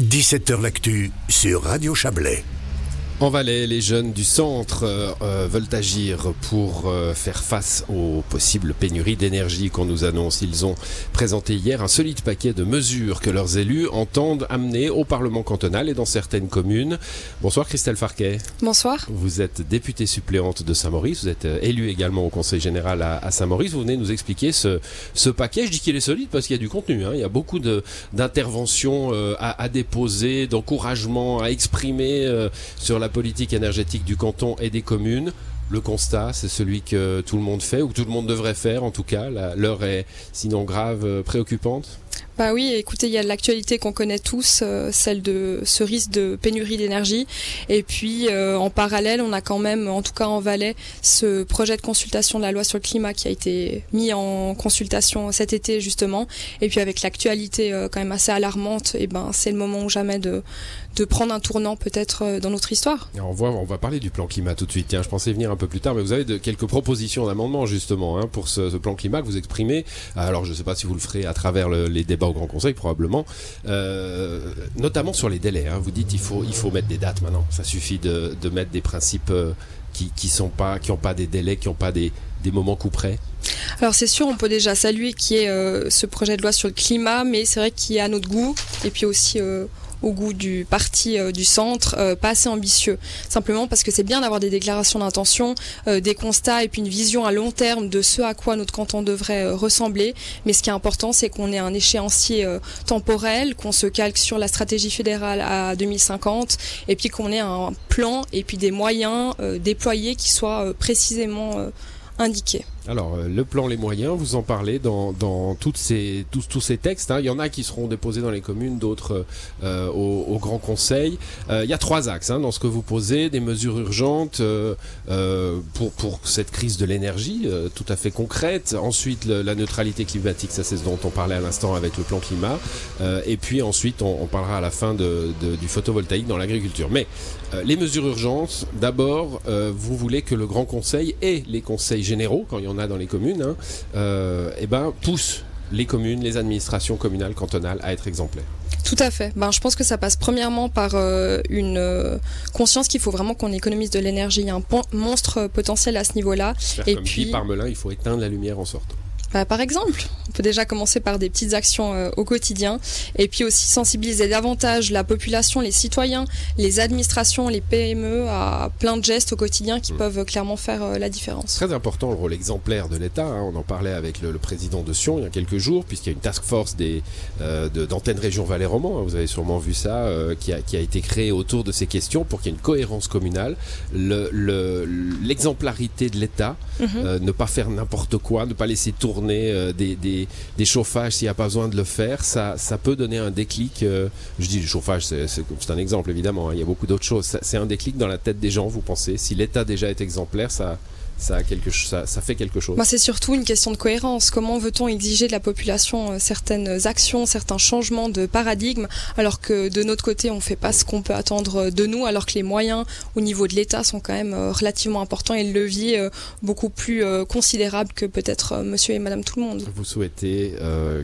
17h L'actu sur Radio Chablais. En Valais, les jeunes du centre euh, euh, veulent agir pour euh, faire face aux possibles pénuries d'énergie qu'on nous annonce. Ils ont présenté hier un solide paquet de mesures que leurs élus entendent amener au Parlement cantonal et dans certaines communes. Bonsoir Christelle Farquet. Bonsoir. Vous êtes députée suppléante de Saint-Maurice, vous êtes élue également au Conseil général à, Saint-Maurice. Vous venez nous expliquer ce, ce paquet. Je dis qu'il est solide parce qu'il y a du contenu. Hein. Il y a beaucoup d'interventions à, à, déposer, d'encouragements à exprimer sur la politique énergétique du canton et des communes. Le constat, c'est celui que tout le monde fait, ou tout le monde devrait faire en tout cas. L'heure est sinon grave, euh, préoccupante bah oui, écoutez, il y a l'actualité qu'on connaît tous, euh, celle de ce risque de pénurie d'énergie. Et puis, euh, en parallèle, on a quand même, en tout cas en Valais, ce projet de consultation de la loi sur le climat qui a été mis en consultation cet été justement. Et puis avec l'actualité quand même assez alarmante, et eh ben c'est le moment ou jamais de de prendre un tournant peut-être euh, dans notre histoire. on, voit, on va parler du plan climat tout de suite. Tiens, je pensais venir un peu plus tard, mais vous avez de, quelques propositions d'amendement justement hein, pour ce, plan climat que vous exprimez. Alors, je ne sais pas si vous le ferez à travers les débats au Grand Conseil, probablement, euh, notamment sur les délais. Hein. Vous dites il faut, il faut mettre des dates maintenant. Ça suffit de, mettre des principes euh, qui qui sont pas qui ont pas des délais, qui n'ont pas des, des moments coup près alors c'est sûr, on peut déjà saluer qu'il y ait ce projet de loi sur le climat, mais c'est vrai qu'il y a notre goût et puis aussi au goût du parti euh, du centre, euh, pas assez ambitieux. Simplement parce que c'est bien d'avoir des déclarations d'intention, euh, des constats et puis une vision à long terme de ce à quoi notre canton devrait ressembler. Mais ce qui est important, c'est qu'on ait un échéancier temporel, qu'on se calque sur la stratégie fédérale à 2050 et puis qu'on ait un plan et puis des moyens déployés qui soient précisément indiqués. Alors, euh, le plan, les moyens, vous en parlez dans, dans toutes ces, tous, tous ces textes. Hein. Il y en a qui seront déposés dans les communes, d'autres euh, au, au, Grand Conseil. Euh, il y a trois axes hein, dans ce que vous posez, des mesures urgentes euh, euh pour, pour cette crise de l'énergie, tout à fait concrète. Ensuite, la neutralité climatique, ça c'est ce dont on parlait à l'instant avec le plan climat. et puis ensuite, on, on, parlera à la fin de, de, du photovoltaïque dans l'agriculture. Mais les mesures urgentes, d'abord, vous voulez que le Grand Conseil et les conseils généraux, quand il y en a dans les communes, hein, euh, eh ben, poussent les communes, les administrations communales, cantonales à être exemplaires. Tout à fait. Ben, je pense que ça passe premièrement par euh, une euh, conscience qu'il faut vraiment qu'on économise de l'énergie. Il y a un monstre potentiel à ce niveau-là. Et comme puis, dit Parmelin, il faut éteindre la lumière en sortant. Bah, par exemple, on peut déjà commencer par des petites actions euh, au quotidien et puis aussi sensibiliser davantage la population, les citoyens, les administrations, les PME à plein de gestes au quotidien qui mmh. peuvent clairement faire euh, la différence. Très important le rôle exemplaire de l'État. Hein. On en parlait avec le, président de Sion il y a quelques jours, puisqu'il y a une task force des euh, d'antenne région Valais-Roman. Hein. Vous avez sûrement vu ça, euh, qui, a, qui a été créée autour de ces questions pour qu'il y ait une cohérence communale, l'exemplarité le, de l'État, mmh. ne pas faire n'importe quoi, ne pas laisser tourner euh, des, des, chauffages s'il n'y a pas besoin de le faire, ça, ça peut donner un déclic. Euh, je dis le chauffage, c'est un exemple évidemment, hein, il y a beaucoup d'autres choses. C'est un déclic dans la tête des gens, vous pensez? Si l'État déjà est exemplaire, ça, ça, quelque, ça, ça fait quelque chose. C'est surtout une question de cohérence. Comment veut-on exiger de la population euh, certaines actions, certains changements de paradigme, alors que de notre côté, on ne fait pas ce qu'on peut attendre de nous, alors que les moyens au niveau de l'État sont quand même euh, relativement importants et le levier euh, beaucoup plus considérable que peut-être monsieur et madame tout le monde. Vous souhaitez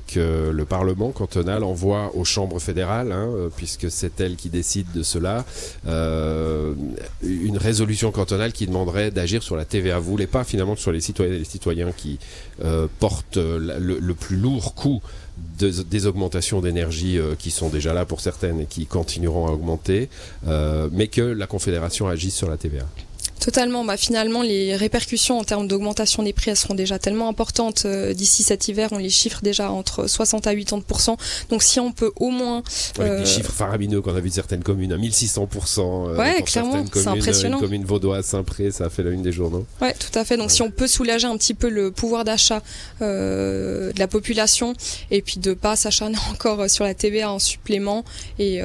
que le Parlement cantonal envoie aux chambres fédérales, hein, puisque c'est elle qui décide de cela, une résolution cantonale qui demanderait d'agir sur la TVA vous voulez pas finalement que ce soit les citoyens et les citoyens qui euh, portent le, plus lourd coût des augmentations d'énergie euh, qui sont déjà là pour certaines et qui continueront à augmenter, euh, mais que la Confédération agisse sur la TVA. Totalement. Bah, finalement, les répercussions en termes d'augmentation des prix, elles seront déjà tellement importantes euh, d'ici cet hiver. On les chiffre déjà entre 60 à 80 Donc, si on peut au moins. Avec des euh, chiffres faramineux qu'on a vu de certaines communes, à 1600 euh, Ouais, clairement. C'est impressionnant. Une commune vaudoise, Saint-Pré, ça a fait la une des journaux. Ouais, tout à fait. Donc, si on peut soulager un petit peu le pouvoir d'achat de la population et puis de pas s'acharner encore sur la TVA en supplément et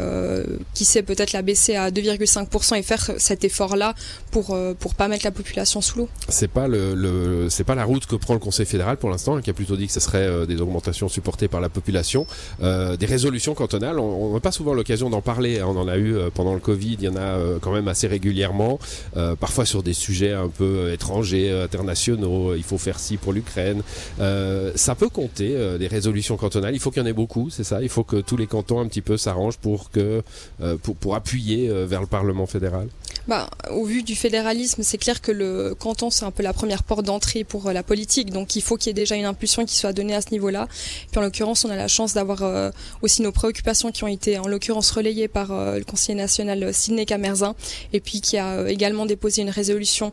qui sait peut-être la baisser à 2,5% et faire cet effort-là pour euh, pour pas mettre la population sous l'eau. C'est pas le, c'est pas la route que prend le Conseil fédéral pour l'instant, hein, qui a plutôt dit que ce serait euh, des augmentations supportées par la population, euh, des résolutions cantonales. On n'a pas souvent l'occasion d'en parler. Hein. On en a eu euh, pendant le Covid. Il y en a euh, quand même assez régulièrement, euh, parfois sur des sujets un peu euh, étrangers, euh, internationaux. Il faut faire ci pour l'Ukraine. Euh, ça peut compter euh, des résolutions cantonales. Il faut qu'il y en ait beaucoup, c'est ça. Il faut que tous les cantons un petit peu s'arrangent pour que euh, pour, pour appuyer euh, vers le Parlement fédéral. Bah, au vu du fédéralisme, c'est clair que le canton, c'est un peu la première porte d'entrée pour euh, la politique. Donc il faut qu'il y ait déjà une impulsion qui soit donnée à ce niveau-là. Puis en l'occurrence, on a la chance d'avoir euh, aussi nos préoccupations qui ont été en l'occurrence relayées par euh, le conseiller national Sidney Camerzin et puis qui a également déposé une résolution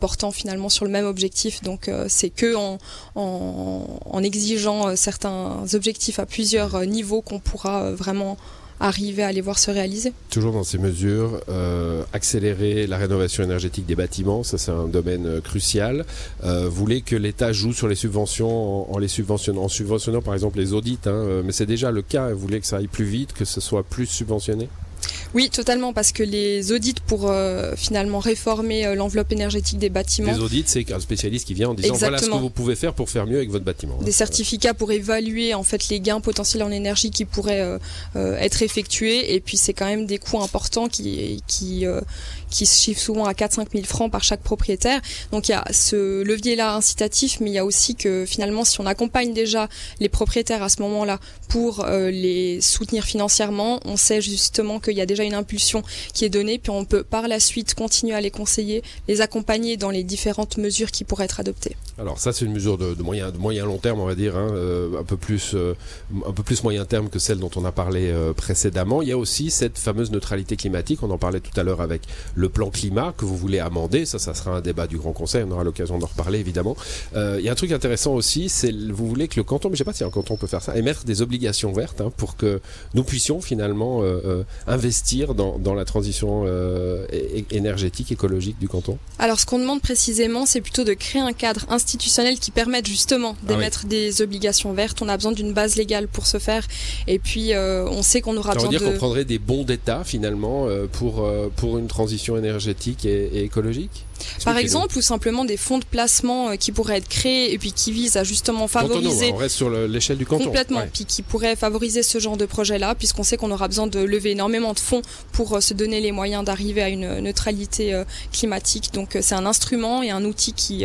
portant finalement sur le même objectif. Donc c'est que en, en, en exigeant certains objectifs à plusieurs niveaux qu'on pourra vraiment arriver à les voir se réaliser. Toujours dans ces mesures, euh, accélérer la rénovation énergétique des bâtiments, ça c'est un domaine euh, crucial. Euh, vous voulez que l'État joue sur les subventions en, les subventionnant, en subventionnant par exemple les audits, hein, mais c'est déjà le cas. Vous voulez que ça aille plus vite, que ce soit plus subventionné? Oui, totalement, parce que les audits pour euh, finalement réformer euh, l'enveloppe énergétique des bâtiments, Les audits, c'est un spécialiste qui vient en disant voilà ce que vous pouvez faire pour faire mieux avec votre bâtiment. des certificats pour évaluer en fait les gains potentiels en énergie qui pourraient euh, être effectués, et puis c'est quand même des coûts importants qui qui euh, qui se chiffrent souvent à 4-5 000 francs par chaque propriétaire. Donc il y a ce levier-là incitatif, mais il y a aussi que finalement, si on accompagne déjà les propriétaires à ce moment-là pour les soutenir financièrement, on sait justement qu'il y a déjà une impulsion qui est donnée, puis on peut par la suite continuer à les conseiller, les accompagner dans les différentes mesures qui pourraient être adoptées. Alors ça c'est une mesure de, moyen de moyen long terme on va dire hein, euh, un peu plus euh, un peu plus moyen terme que celle dont on a parlé euh, précédemment. Il y a aussi cette fameuse neutralité climatique. On en parlait tout à l'heure avec le plan climat que vous voulez amender. Ça ça sera un débat du Grand Conseil. On aura l'occasion d'en reparler évidemment. Il y a un truc intéressant aussi, c'est vous voulez que le canton, mais je sais pas si un canton peut faire ça, émettre des obligations vertes hein, pour que nous puissions finalement euh, investir dans, dans la transition euh, énergétique écologique du canton. Alors, ce qu'on demande précisément, c'est plutôt de créer un cadre institutionnel qui permette justement Ah d'émettre des obligations vertes. On a besoin d'une base légale pour ce faire. Et puis, euh, on sait qu'on aura Ça veut dire qu'on prendrait des bons d'État finalement euh, pour, euh, pour une transition énergétique et, et écologique? Par exemple, ou simplement des fonds de placement euh, qui pourraient être créés et puis qui visent à justement favoriser on reste sur le- l'échelle du canton. complètement, Ouais. puis qui pourraient favoriser ce genre de projet-là, puisqu'on sait qu'on aura besoin de lever énormément de fonds pour euh, se donner les moyens d'arriver à une neutralité euh, climatique. Donc c'est un instrument et un outil qui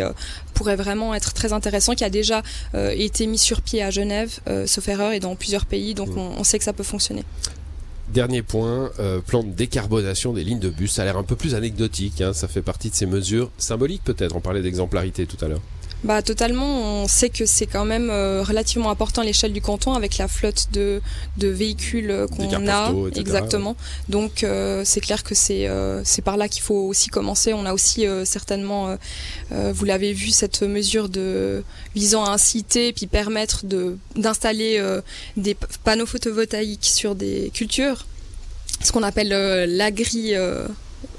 pourrait vraiment être très intéressant, qui a déjà été mis sur pied à Genève, sauf erreur, et dans plusieurs pays. Donc Mm. on, on sait que ça peut fonctionner. Dernier point, euh, plan de décarbonation des lignes de bus. Ça a l'air un peu plus anecdotique. hein, Ça fait partie de ces mesures symboliques peut-être. On parlait d'exemplarité tout à l'heure. Bah totalement, on sait que c'est quand même euh, relativement important à l'échelle du canton avec la flotte de, de véhicules euh, qu'on a. postaux. Exactement. Donc euh, c'est clair que c'est euh, c'est par là qu'il faut aussi commencer. On a aussi euh, certainement, vous l'avez vu, cette mesure de visant à inciter puis permettre de d'installer euh, des panneaux photovoltaïques sur des cultures, ce qu'on appelle euh, l'agri.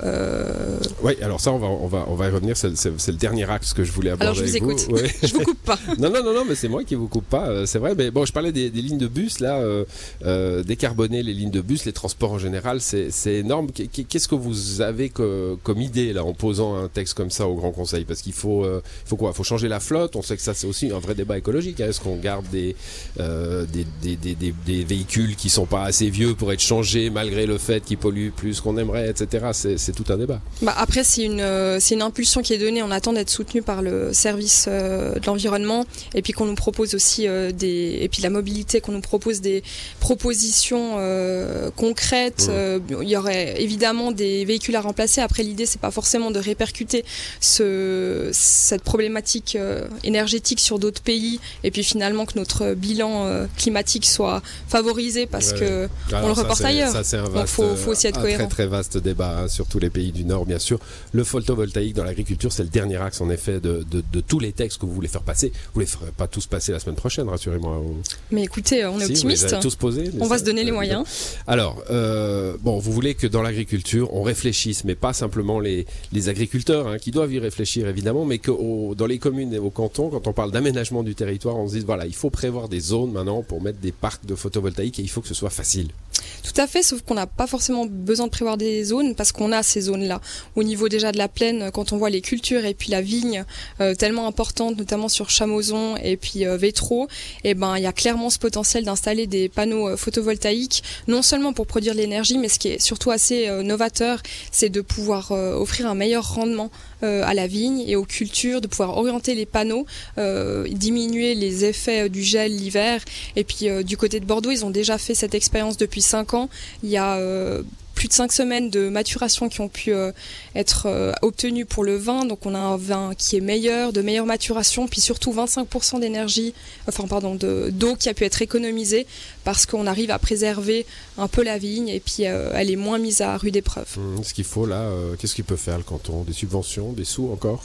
Euh, Oui, alors ça, on va, on va, on va y revenir. C'est le dernier axe que je voulais aborder Alors, je vous avec écoute. vous. Ouais. je vous coupe pas. non, non, non, non, mais c'est moi qui vous coupe pas. euh, c'est vrai. Mais bon, je parlais des, des lignes de bus là, euh, euh, décarboner les lignes de bus, les transports en général, c'est énorme. Qu'est- qu'est- Qu'est-ce que vous avez que- comme idée là en posant un texte comme ça au Grand Conseil? Parce qu'il faut, faut quoi? Il faut changer la flotte? On sait que ça c'est aussi un vrai débat écologique. hein. Est-ce qu'on garde des, des, des, des, des- des véhicules qui sont pas assez vieux pour être changés malgré le fait qu'ils polluent plus qu'on aimerait, etc. C'est c'est tout un débat. Bah après, c'est une, euh, c'est une impulsion qui est donnée. On attend d'être soutenu par le service euh, de l'environnement et puis qu'on nous propose aussi euh, des et puis la mobilité qu'on nous propose des propositions euh, concrètes. Mmh. Euh, il y aurait évidemment des véhicules à remplacer. Après, l'idée c'est pas forcément de répercuter ce cette problématique euh, énergétique sur d'autres pays et puis finalement que notre bilan euh, climatique soit favorisé parce Ouais, que Alors le reporte ailleurs. Ça, c'est un Donc, faut- faut aussi être un cohérent. très très vaste débat hein, sur tous les pays du Nord, bien sûr. Le photovoltaïque dans l'agriculture, c'est le dernier axe en effet de, de, de tous les textes que vous voulez faire passer. Vous les ferez pas tous passer la semaine prochaine, rassurez-moi. mais écoutez, on est Si, optimiste. tous posés. On va se donner les euh, moyens. Alors, euh, bon, vous voulez que dans l'agriculture, on réfléchisse, mais pas simplement les, les agriculteurs, hein, qui doivent y réfléchir évidemment, mais que au- dans les communes et au canton, quand on parle d'aménagement du territoire, on se dit, voilà, il faut prévoir des zones maintenant pour mettre des parcs de photovoltaïque et il faut que ce soit facile. Tout à fait, sauf qu'on n'a pas forcément besoin de prévoir des zones parce qu'on a ces zones-là. Au niveau déjà de la plaine, quand on voit les cultures et puis la vigne euh, tellement importante, notamment sur Chamozon et puis euh, Vétro, eh ben il y a clairement ce potentiel d'installer des panneaux euh, photovoltaïques, non seulement pour produire l'énergie, mais ce qui est surtout assez novateur, c'est de pouvoir offrir un meilleur rendement à la vigne et aux cultures, de pouvoir orienter les panneaux, diminuer les effets du gel l'hiver. Et puis du côté de Bordeaux, ils ont déjà fait cette expérience depuis 5 ans. Il y a plus de 5 semaines de maturation qui ont pu euh, être euh, obtenues pour le vin. Donc on a un vin qui est meilleur, de meilleure maturation, puis surtout 25% d'énergie, enfin pardon, de- d'eau qui a pu être économisée parce qu'on arrive à préserver un peu la vigne et puis euh, elle est moins mise à rude épreuve. Hum, Ce qu'il faut là, qu'est-ce qu'il peut faire le canton? Des subventions, des sous encore?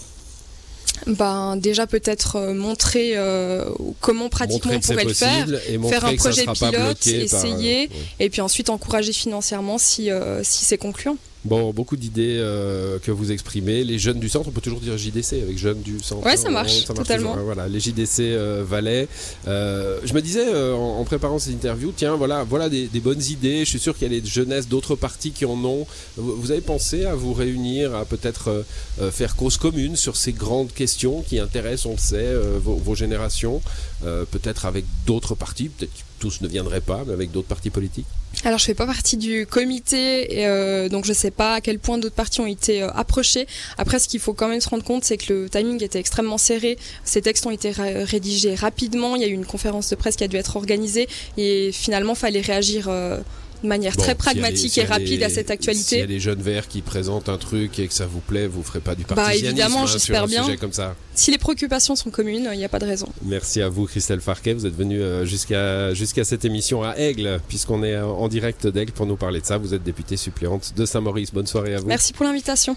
Ben déjà peut-être euh, montrer euh, comment pratiquement Montrer on pourrait le faire, faire un projet pilote, par, euh, essayer. ouais. et puis ensuite encourager financièrement si, euh, si c'est concluant. Bon, beaucoup d'idées euh, que vous exprimez. Les jeunes du centre, on peut toujours dire JDC avec jeunes du centre. Ouais, ça hein, marche, totalement. toujours. Voilà, les JDC euh, Valais. Euh, je me disais euh, en, en préparant cette interview, tiens, voilà, voilà des, des bonnes idées. Je suis sûr qu'il y a les jeunesses d'autres partis qui en ont. Vous, vous avez pensé à vous réunir, à peut-être faire cause commune sur ces grandes questions qui intéressent, on le sait, vos, vos générations, peut-être avec d'autres partis, peut-être tous ne viendraient pas, mais avec d'autres partis politiques? Alors je fais pas partie du comité, euh, donc je sais pas à quel point d'autres partis ont été euh, approchés. Après, ce qu'il faut quand même se rendre compte, c'est que le timing était extrêmement serré. Ces textes ont été rédigés rapidement. Il y a eu une conférence de presse qui a dû être organisée, et finalement, fallait réagir euh, de manière Bon, très pragmatique et rapide à cette S'il y actualité. a des jeunes verts qui présentent un truc et que ça vous plaît, vous ferez pas du Bah, partisanisme évidemment, hein, sur j'espère un bien. sujet comme ça. Si les préoccupations sont communes, il n'y a pas de raison. Merci à vous, Christelle Farquet. Vous êtes venue euh, jusqu'à jusqu'à cette émission à Aigle, puisqu'on est euh, en direct d'Aigle pour nous parler de ça. Vous êtes députée suppléante de Saint-Maurice. Bonne soirée à vous. Merci pour l'invitation.